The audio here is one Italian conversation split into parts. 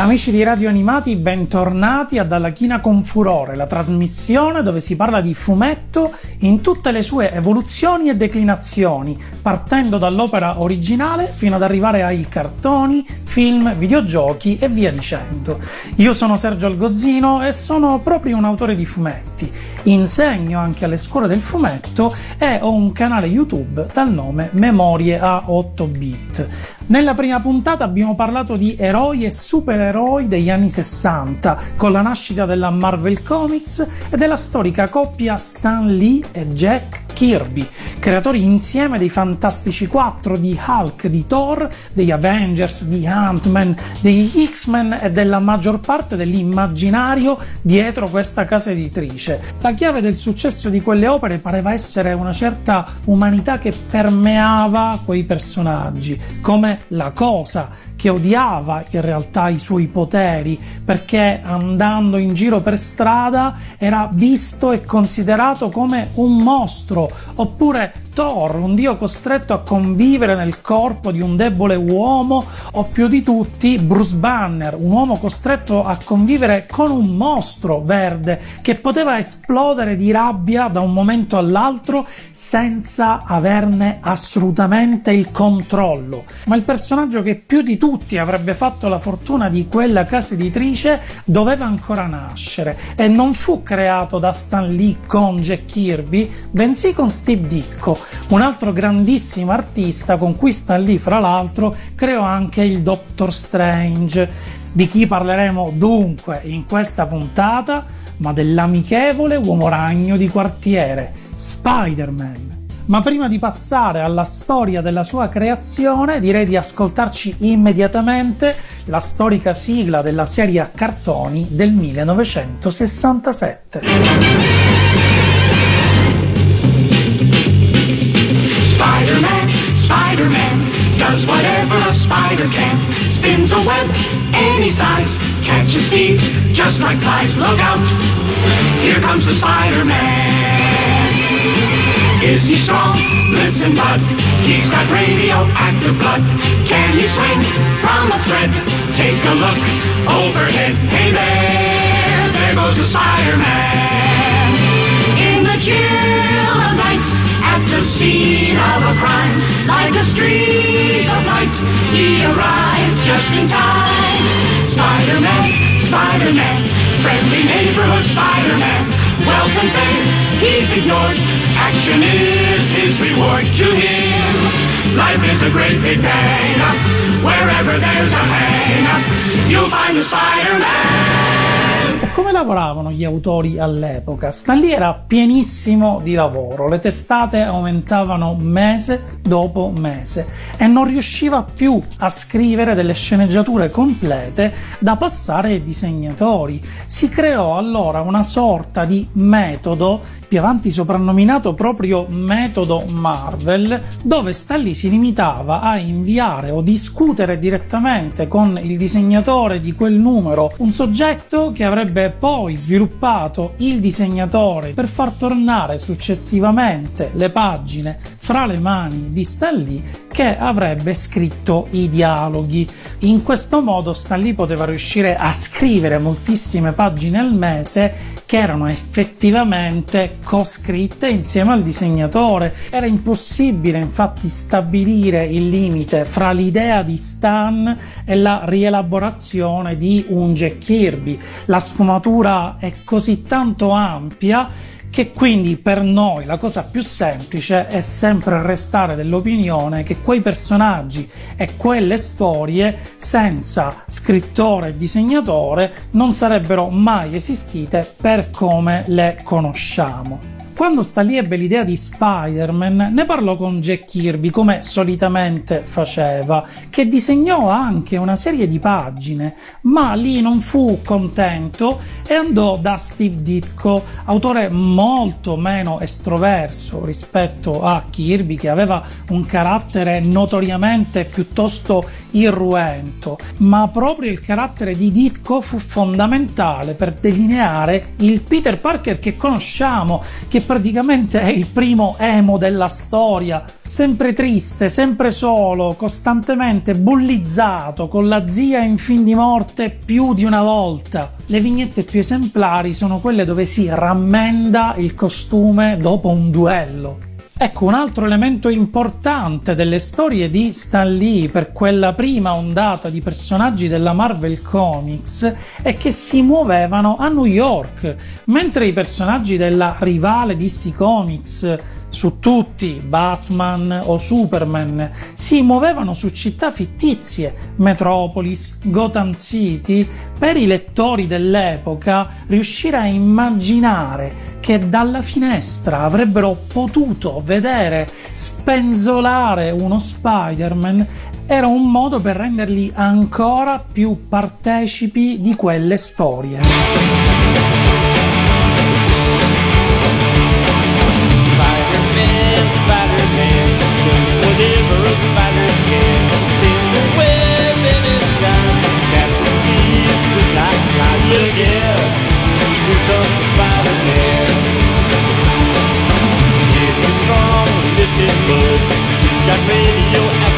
Amici di Radio Animati, bentornati a Dalla China con Furore, la trasmissione dove si parla di fumetto in tutte le sue evoluzioni e declinazioni, partendo dall'opera originale fino ad arrivare ai cartoni, film, videogiochi e via dicendo. Io sono Sergio Algozzino e sono proprio un autore di fumetti. Insegno anche alle scuole del fumetto e ho un canale YouTube dal nome Memorie a 8 bit. Nella prima puntata abbiamo parlato di eroi e supereroi degli anni 60, con la nascita della Marvel Comics e della storica coppia Stan Lee e Jack Kirby, creatori insieme dei Fantastici 4, di Hulk, di Thor, degli Avengers, di Ant-Man, degli X-Men e della maggior parte dell'immaginario dietro questa casa editrice. La chiave del successo di quelle opere pareva essere una certa umanità che permeava quei personaggi, come la cosa che odiava in realtà i suoi poteri perché andando in giro per strada era visto e considerato come un mostro oppure Thor, un dio costretto a convivere nel corpo di un debole uomo, o più di tutti Bruce Banner, un uomo costretto a convivere con un mostro verde che poteva esplodere di rabbia da un momento all'altro senza averne assolutamente il controllo. Ma il personaggio che più di tutti avrebbe fatto la fortuna di quella casa editrice doveva ancora nascere e non fu creato da Stan Lee con Jack Kirby, bensì con Steve Ditko un altro grandissimo artista con cui sta lì, fra l'altro, creò anche il Doctor Strange, di chi parleremo dunque in questa puntata, ma dell'amichevole uomo ragno di quartiere, Spider-Man. Ma prima di passare alla storia della sua creazione, direi di ascoltarci immediatamente la storica sigla della serie a cartoni del 1967. Spins any size, Catch catches thieves just like flies. Look out, here comes the Spider-Man. Is he strong? Listen, bud, he's got radioactive blood. Can he swing from a thread? Take a look overhead. Hey there, there goes the Spider-Man. In the chill of night, at the scene of a crime, like a light, he arrives just in time. Spider-Man, Spider-Man, friendly neighborhood Spider-Man. Welcome fame, he's ignored. Action is his reward to him. Life is a great big bang. Wherever there's a hang, you'll find the Spider-Man. Lavoravano gli autori all'epoca? Stan Lee era pienissimo di lavoro, le testate aumentavano mese dopo mese e non riusciva più a scrivere delle sceneggiature complete da passare ai disegnatori. Si creò allora una sorta di metodo più avanti soprannominato proprio metodo Marvel, dove Stan Lee si limitava a inviare o discutere direttamente con il disegnatore di quel numero un soggetto che avrebbe poi sviluppato il disegnatore per far tornare successivamente le pagine fra le mani di Stan Lee che avrebbe scritto i dialoghi. In questo modo Stan Lee poteva riuscire a scrivere moltissime pagine al mese che erano effettivamente coscritte insieme al disegnatore. Era impossibile infatti stabilire il limite fra l'idea di Stan e la rielaborazione di un Jack Kirby. La sfumatura è così tanto ampia che quindi per noi la cosa più semplice è sempre restare dell'opinione che quei personaggi e quelle storie senza scrittore e disegnatore non sarebbero mai esistite per come le conosciamo. Quando sta ebbe l'idea di Spider-Man, ne parlò con Jack Kirby, come solitamente faceva, che disegnò anche una serie di pagine, ma lì non fu contento e andò da Steve Ditko, autore molto meno estroverso rispetto a Kirby, che aveva un carattere notoriamente piuttosto irruento, ma proprio il carattere di Ditko fu fondamentale per delineare il Peter Parker che conosciamo, che praticamente è il primo emo della storia, sempre triste, sempre solo, costantemente bullizzato, con la zia in fin di morte più di una volta. Le vignette più esemplari sono quelle dove si rammenda il costume dopo un duello. Ecco, un altro elemento importante delle storie di Stan Lee per quella prima ondata di personaggi della Marvel Comics è che si muovevano a New York, mentre i personaggi della rivale DC Comics su tutti, Batman o Superman, si muovevano su città fittizie, Metropolis, Gotham City, per i lettori dell'epoca riuscire a immaginare che dalla finestra avrebbero potuto vedere spenzolare uno Spider-Man era un modo per renderli ancora più partecipi di quelle storie. Spider-Man, Spider-Man, does whatever spider can. Spins a web in his eyes, catches thieves just like flies. Look out, here comes Spider-Man. Bud. He's got radioactive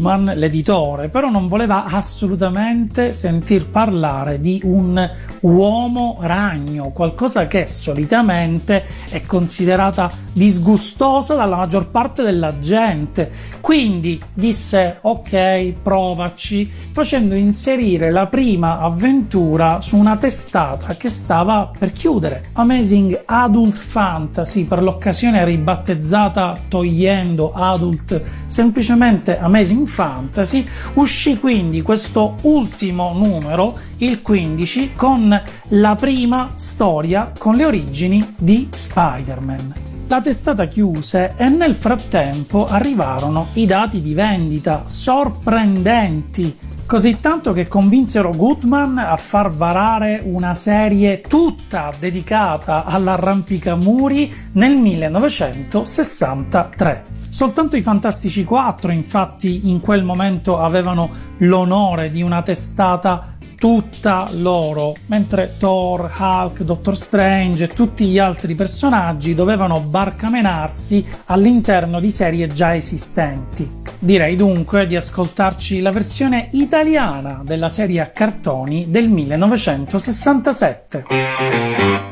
Goodman, l'editore, però non voleva assolutamente sentir parlare di un uomo ragno, qualcosa che solitamente è considerata disgustosa dalla maggior parte della gente. Quindi disse ok, provaci, facendo inserire la prima avventura su una testata che stava per chiudere. Amazing Adult Fantasy, per l'occasione ribattezzata togliendo Adult semplicemente Amazing Fantasy, uscì quindi questo ultimo numero, il 15, con la prima storia con le origini di Spider-Man. La testata chiuse e nel frattempo arrivarono i dati di vendita sorprendenti, così tanto che convinsero Goodman a far varare una serie tutta dedicata all'arrampicamuri nel 1963. Soltanto i Fantastici 4 infatti in quel momento avevano l'onore di una testata tutta loro, mentre Thor, Hulk, Doctor Strange e tutti gli altri personaggi dovevano barcamenarsi all'interno di serie già esistenti. Direi dunque di ascoltarci la versione italiana della serie a cartoni del 1967.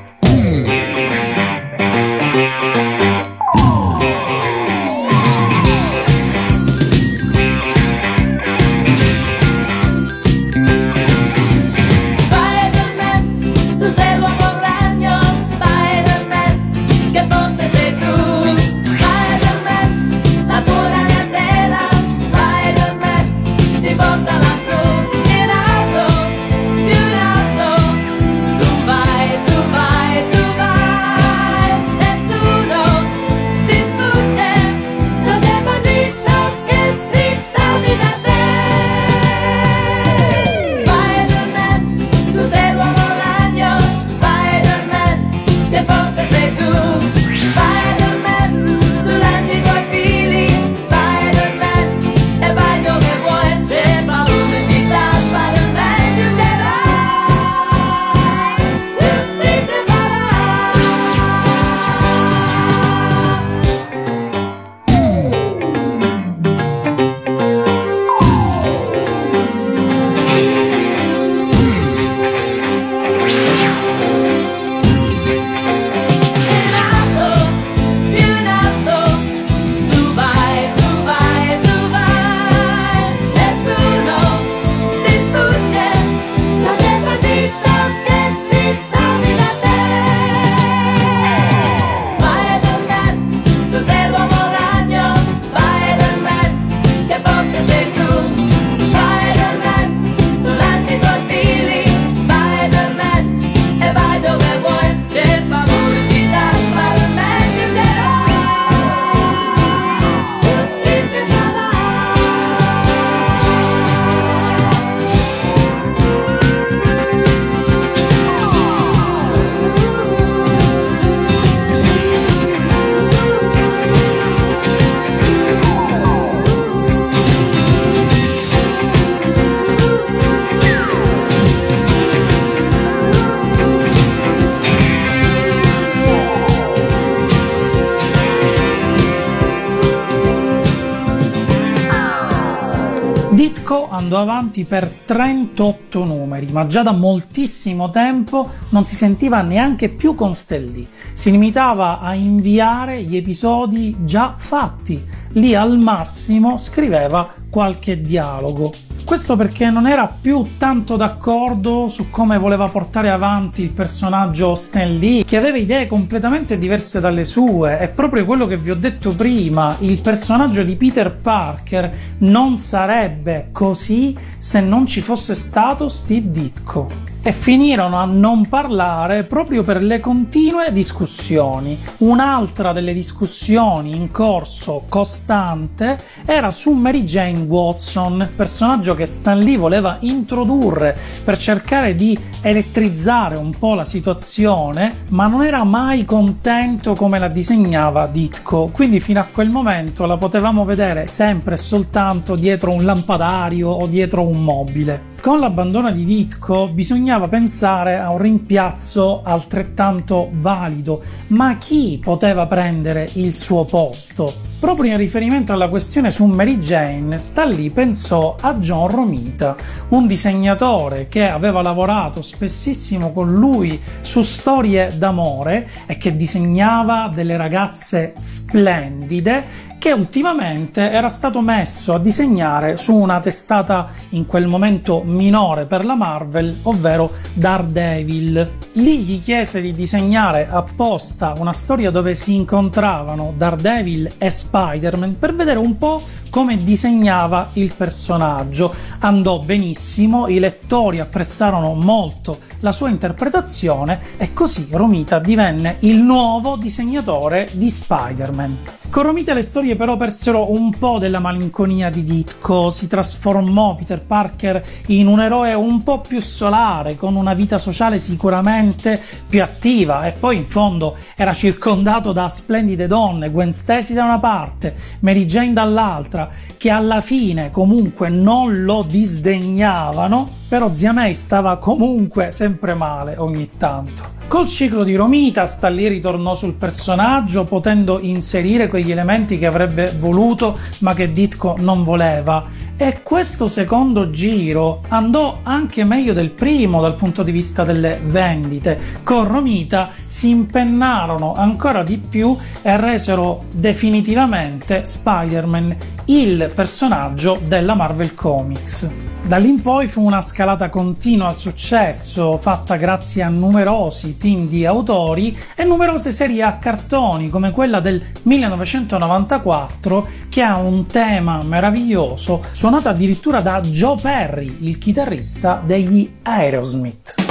Andò avanti per 38 numeri, ma già da moltissimo tempo non si sentiva neanche più con Stelli. Si limitava a inviare gli episodi già fatti. Lì al massimo scriveva qualche dialogo. Questo perché non era più tanto d'accordo su come voleva portare avanti il personaggio Stan Lee, che aveva idee completamente diverse dalle sue. È proprio quello che vi ho detto prima: il personaggio di Peter Parker non sarebbe così se non ci fosse stato Steve Ditko e finirono a non parlare proprio per le continue discussioni. Un'altra delle discussioni in corso costante era su Mary Jane Watson, personaggio che Stan Lee voleva introdurre per cercare di elettrizzare un po' la situazione, ma non era mai contento come la disegnava Ditko, quindi fino a quel momento la potevamo vedere sempre e soltanto dietro un lampadario o dietro un mobile. Con l'abbandono di Ditko bisognava pensare a un rimpiazzo altrettanto valido, ma chi poteva prendere il suo posto? Proprio in riferimento alla questione su Mary Jane, Stan pensò a John Romita, un disegnatore che aveva lavorato spessissimo con lui su storie d'amore e che disegnava delle ragazze splendide che ultimamente era stato messo a disegnare su una testata in quel momento minore per la Marvel, ovvero Daredevil. Lì gli chiese di disegnare apposta una storia dove si incontravano Daredevil e Spider-Man per vedere un po' come disegnava il personaggio. Andò benissimo, i lettori apprezzarono molto la sua interpretazione e così Romita divenne il nuovo disegnatore di Spider-Man. Con Romita le storie però persero un po' della malinconia di Ditko, si trasformò Peter Parker in un eroe un po' più solare, con una vita sociale sicuramente più attiva e poi in fondo era circondato da splendide donne, Gwen Stacy da una parte, Mary Jane dall'altra, che alla fine comunque non lo disdegnavano, però zia May stava comunque sempre male ogni tanto. Col ciclo di Romita, Stalli ritornò sul personaggio, potendo inserire quegli elementi che avrebbe voluto ma che Ditko non voleva. E questo secondo giro andò anche meglio del primo dal punto di vista delle vendite. Con Romita si impennarono ancora di più e resero definitivamente Spider-Man il personaggio della Marvel Comics. Da lì in poi fu una scalata continua al successo, fatta grazie a numerosi team di autori e numerose serie a cartoni, come quella del 1994, che ha un tema meraviglioso, suonato addirittura da Joe Perry, il chitarrista degli Aerosmith.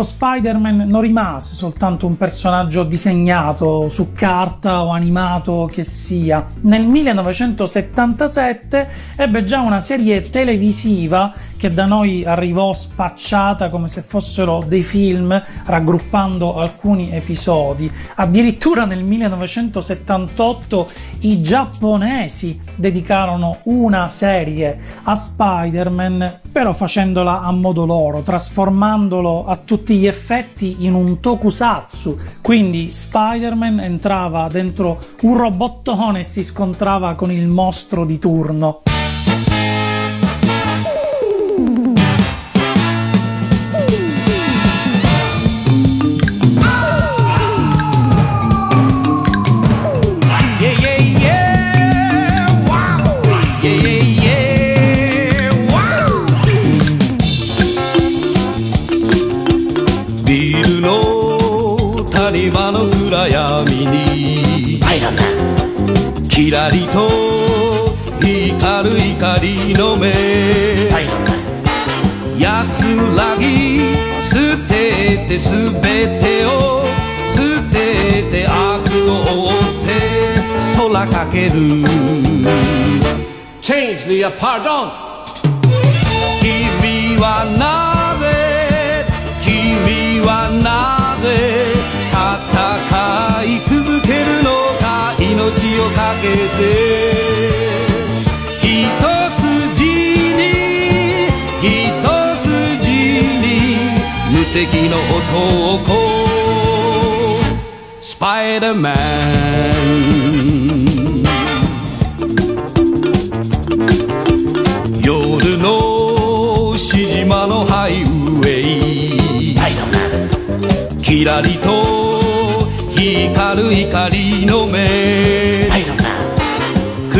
Nel tempo Spider-Man non rimase soltanto un personaggio disegnato su carta o animato che sia. Nel 1977 ebbe già una serie televisiva che da noi arrivò spacciata come se fossero dei film, raggruppando alcuni episodi. Addirittura nel 1978 i giapponesi dedicarono una serie a Spider-Man, però facendola a modo loro, trasformandolo a tutti gli effetti in un tokusatsu. Quindi Spider-Man entrava dentro un robottone e si scontrava con il mostro di turno. ける。Change the uh, pardon. 君はなぜ君はなぜ戦い続けるのか命をかけて。一筋に一筋に無敵の男。ス夜のし島のハイウェイ。キラリと光る光の目。苦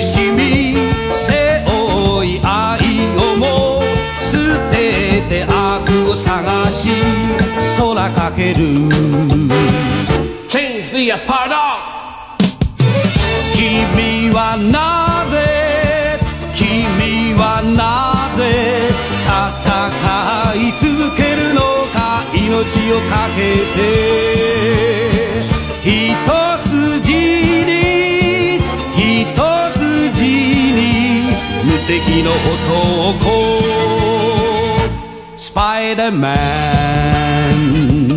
しみ背負い愛をも捨てて悪を探し空かける。Change the uh, pardon. 君はな命をかけて一筋に一筋に無敵の男スパイダーマン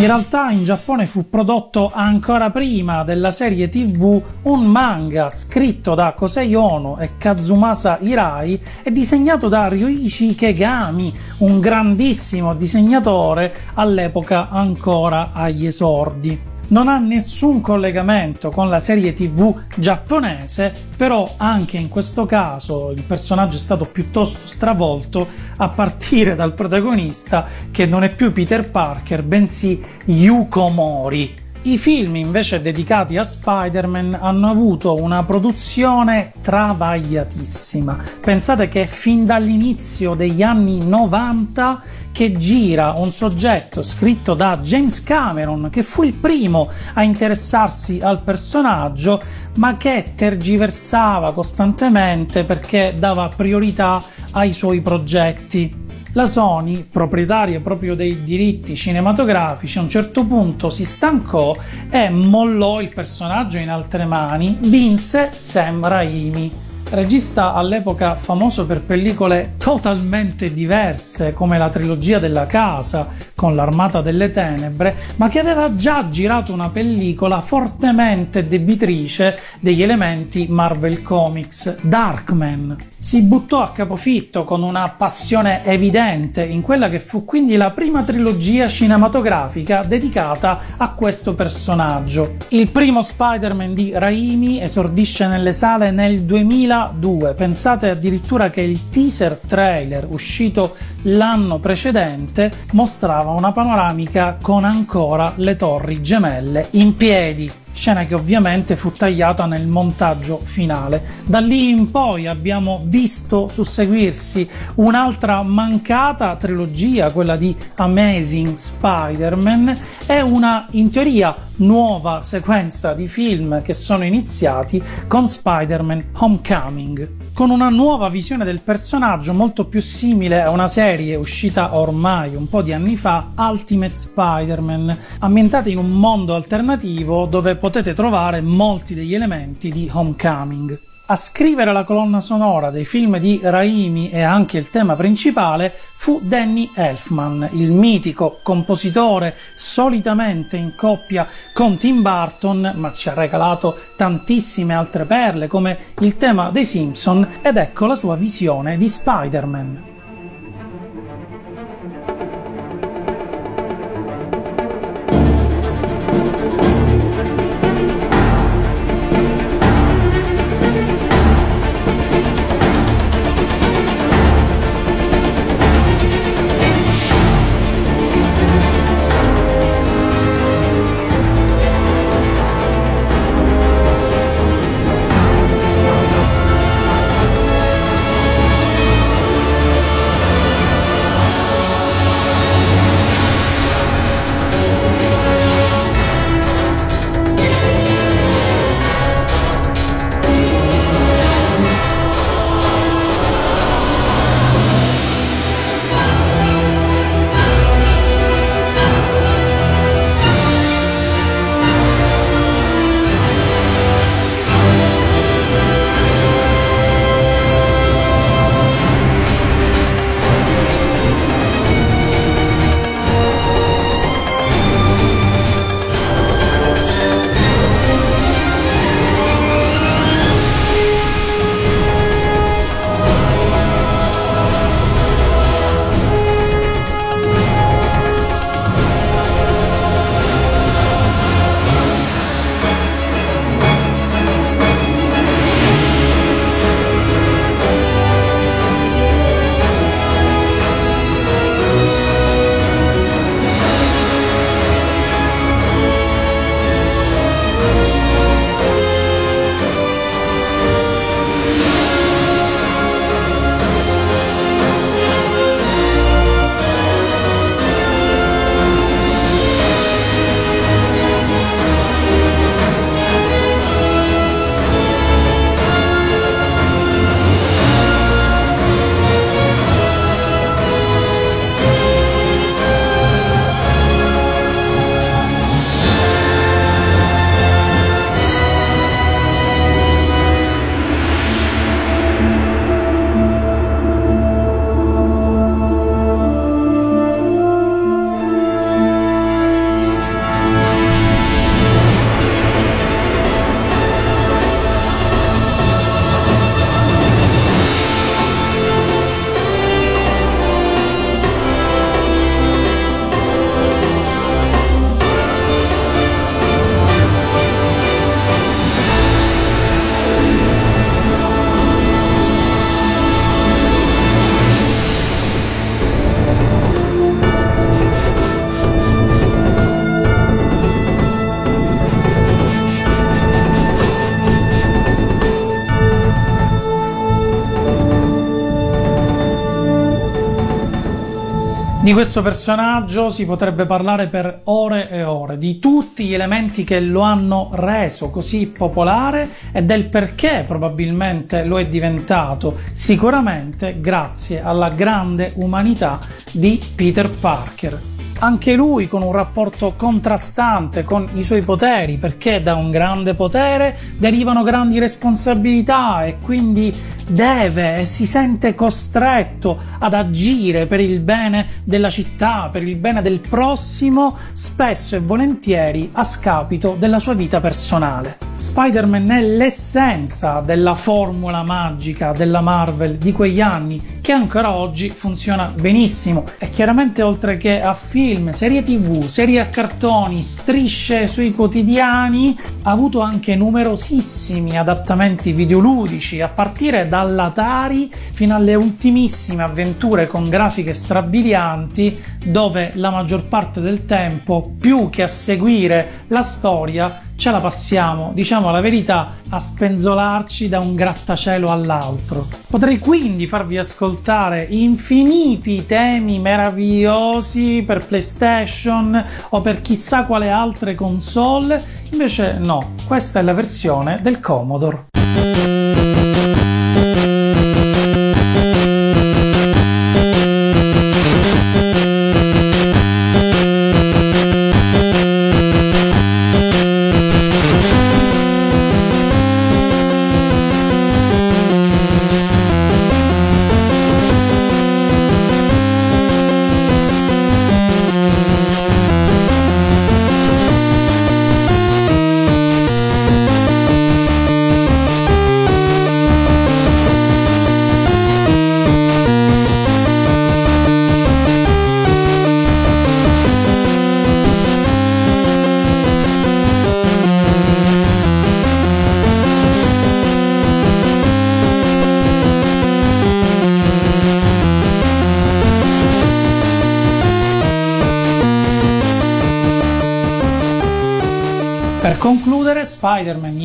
In realtà in Giappone fu prodotto ancora prima della serie TV un manga scritto da Kosei Ono e Kazumasa Hirai e disegnato da Ryuichi Kegami, un grandissimo disegnatore all'epoca ancora agli esordi. Non ha nessun collegamento con la serie TV giapponese, però anche in questo caso il personaggio è stato piuttosto stravolto a partire dal protagonista che non è più Peter Parker, bensì Yuko Mori. I film invece dedicati a Spider-Man hanno avuto una produzione travagliatissima. Pensate che fin dall'inizio degli anni 90 che gira un soggetto scritto da James Cameron, che fu il primo a interessarsi al personaggio, ma che tergiversava costantemente perché dava priorità ai suoi progetti. La Sony, proprietaria proprio dei diritti cinematografici, a un certo punto si stancò e mollò il personaggio in altre mani, vinse Sam Raimi regista all'epoca famoso per pellicole totalmente diverse come la trilogia della casa con l'armata delle tenebre, ma che aveva già girato una pellicola fortemente debitrice degli elementi Marvel Comics, Darkman. Si buttò a capofitto con una passione evidente in quella che fu quindi la prima trilogia cinematografica dedicata a questo personaggio. Il primo Spider-Man di Raimi esordisce nelle sale nel 2002. Pensate addirittura che il teaser trailer uscito l'anno precedente mostrava una panoramica con ancora le torri gemelle in piedi scena che ovviamente fu tagliata nel montaggio finale. Da lì in poi abbiamo visto susseguirsi un'altra mancata trilogia, quella di Amazing Spider-Man, e una in teoria nuova sequenza di film che sono iniziati con Spider-Man Homecoming con una nuova visione del personaggio molto più simile a una serie uscita ormai un po' di anni fa, Ultimate Spider-Man, ambientata in un mondo alternativo dove potete trovare molti degli elementi di Homecoming. A scrivere la colonna sonora dei film di Raimi e anche il tema principale fu Danny Elfman, il mitico compositore solitamente in coppia con Tim Burton, ma ci ha regalato tantissime altre perle come il tema dei Simpson ed ecco la sua visione di Spider-Man. Di questo personaggio si potrebbe parlare per ore e ore, di tutti gli elementi che lo hanno reso così popolare e del perché probabilmente lo è diventato, sicuramente grazie alla grande umanità di Peter Parker. Anche lui con un rapporto contrastante con i suoi poteri, perché da un grande potere derivano grandi responsabilità e quindi deve e si sente costretto ad agire per il bene della città, per il bene del prossimo, spesso e volentieri a scapito della sua vita personale. Spider-Man è l'essenza della formula magica della Marvel di quegli anni che ancora oggi funziona benissimo. E chiaramente oltre che a film, serie tv, serie a cartoni, strisce sui quotidiani ha avuto anche numerosissimi adattamenti videoludici a partire dall'Atari fino alle ultimissime avventure con grafiche strabilianti dove la maggior parte del tempo più che a seguire la storia ce la passiamo, diciamo la verità, a spenzolarci da un grattacielo all'altro. Potrei quindi farvi ascoltare infiniti temi meravigliosi per PlayStation o per chissà quale altre console, invece no, questa è la versione del Commodore.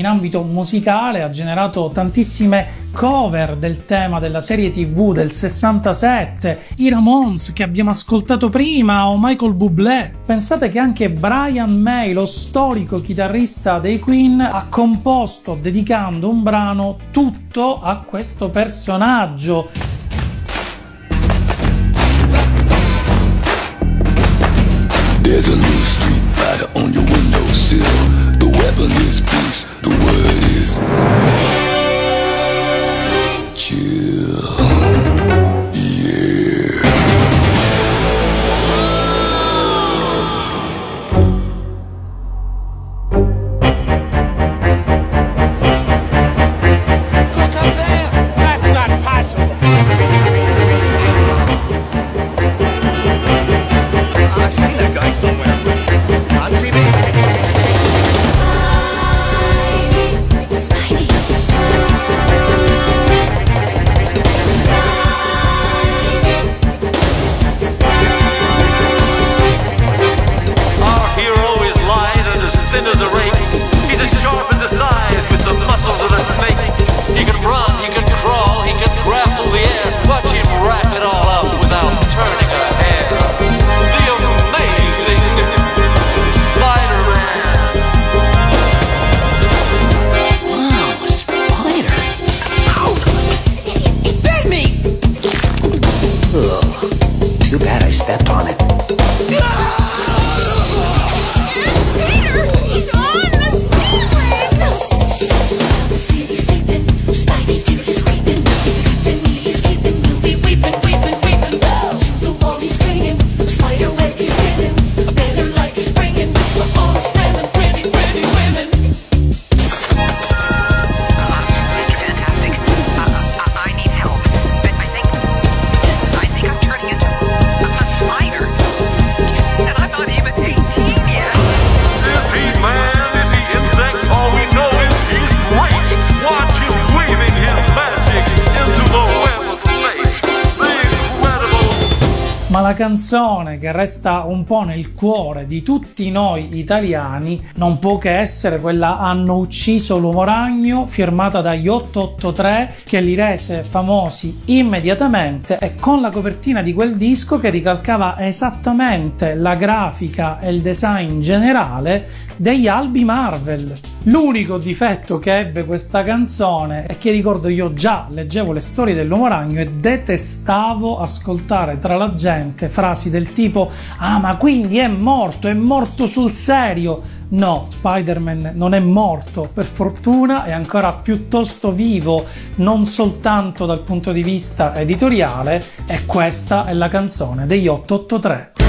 In ambito musicale ha generato tantissime cover del tema della serie TV del 67, i Ramones che abbiamo ascoltato prima o Michael Bublé. Pensate che anche Brian May, lo storico chitarrista dei Queen, ha composto dedicando un brano tutto a questo personaggio. There's a new street fighter on your windowsill. The weapon is peace. The word is chill. Canzone che resta un po' nel cuore di tutti noi italiani non può che essere quella Hanno ucciso l'uomo ragno, firmata dagli 883, che li rese famosi immediatamente e con la copertina di quel disco che ricalcava esattamente la grafica e il design generale degli albi Marvel. L'unico difetto che ebbe questa canzone è che ricordo io già leggevo le storie dell'uomo ragno e detestavo ascoltare tra la gente frasi del tipo ah ma quindi è morto, è morto sul serio. No, Spider-Man non è morto, per fortuna è ancora piuttosto vivo, non soltanto dal punto di vista editoriale, e questa è la canzone degli 883.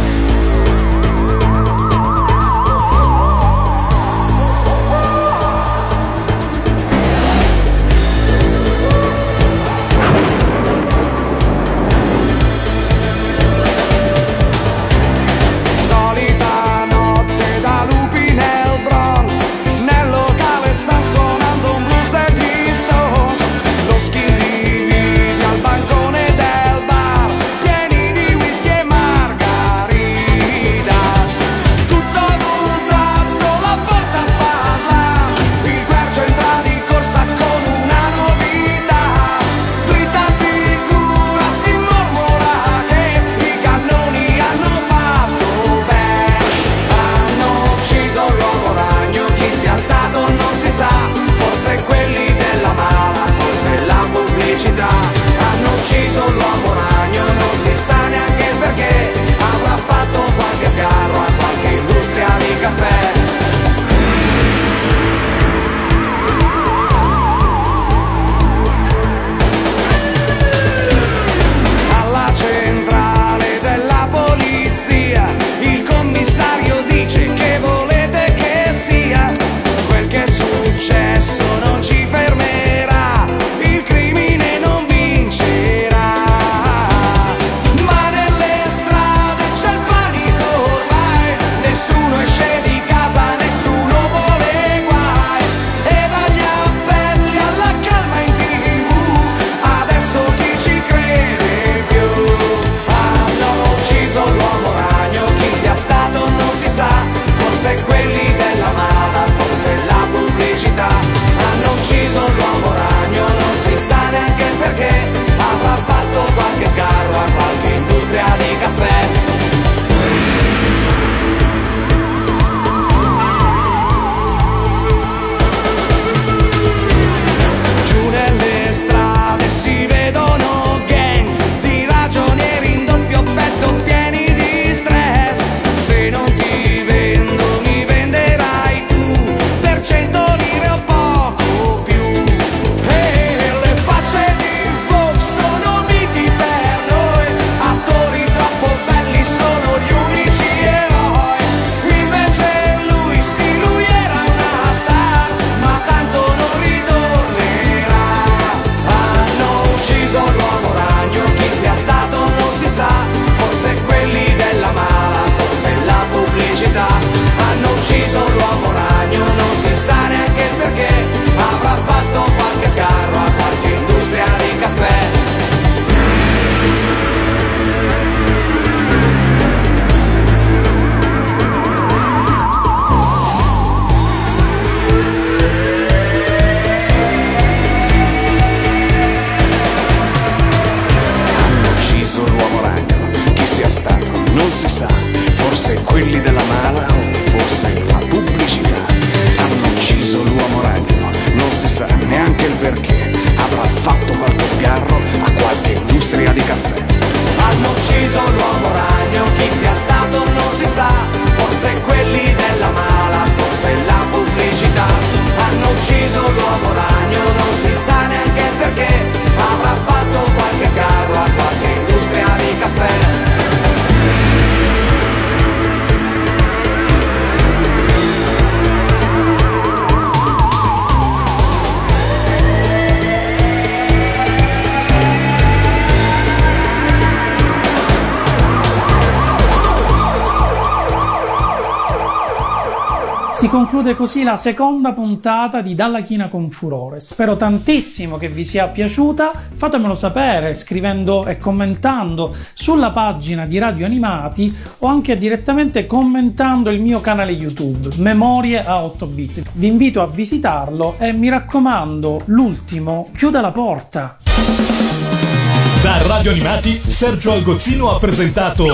Conclude così la seconda puntata di Dalla China con Furore. Spero tantissimo che vi sia piaciuta. Fatemelo sapere scrivendo e commentando sulla pagina di Radio Animati o anche direttamente commentando il mio canale YouTube Memorie a 8 bit. Vi invito a visitarlo e mi raccomando, l'ultimo, chiuda la porta. Da Radio Animati, Sergio Algozzino ha presentato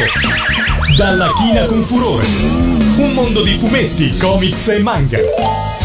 Dalla China con Furore. Mondo di fumetti, comics e manga.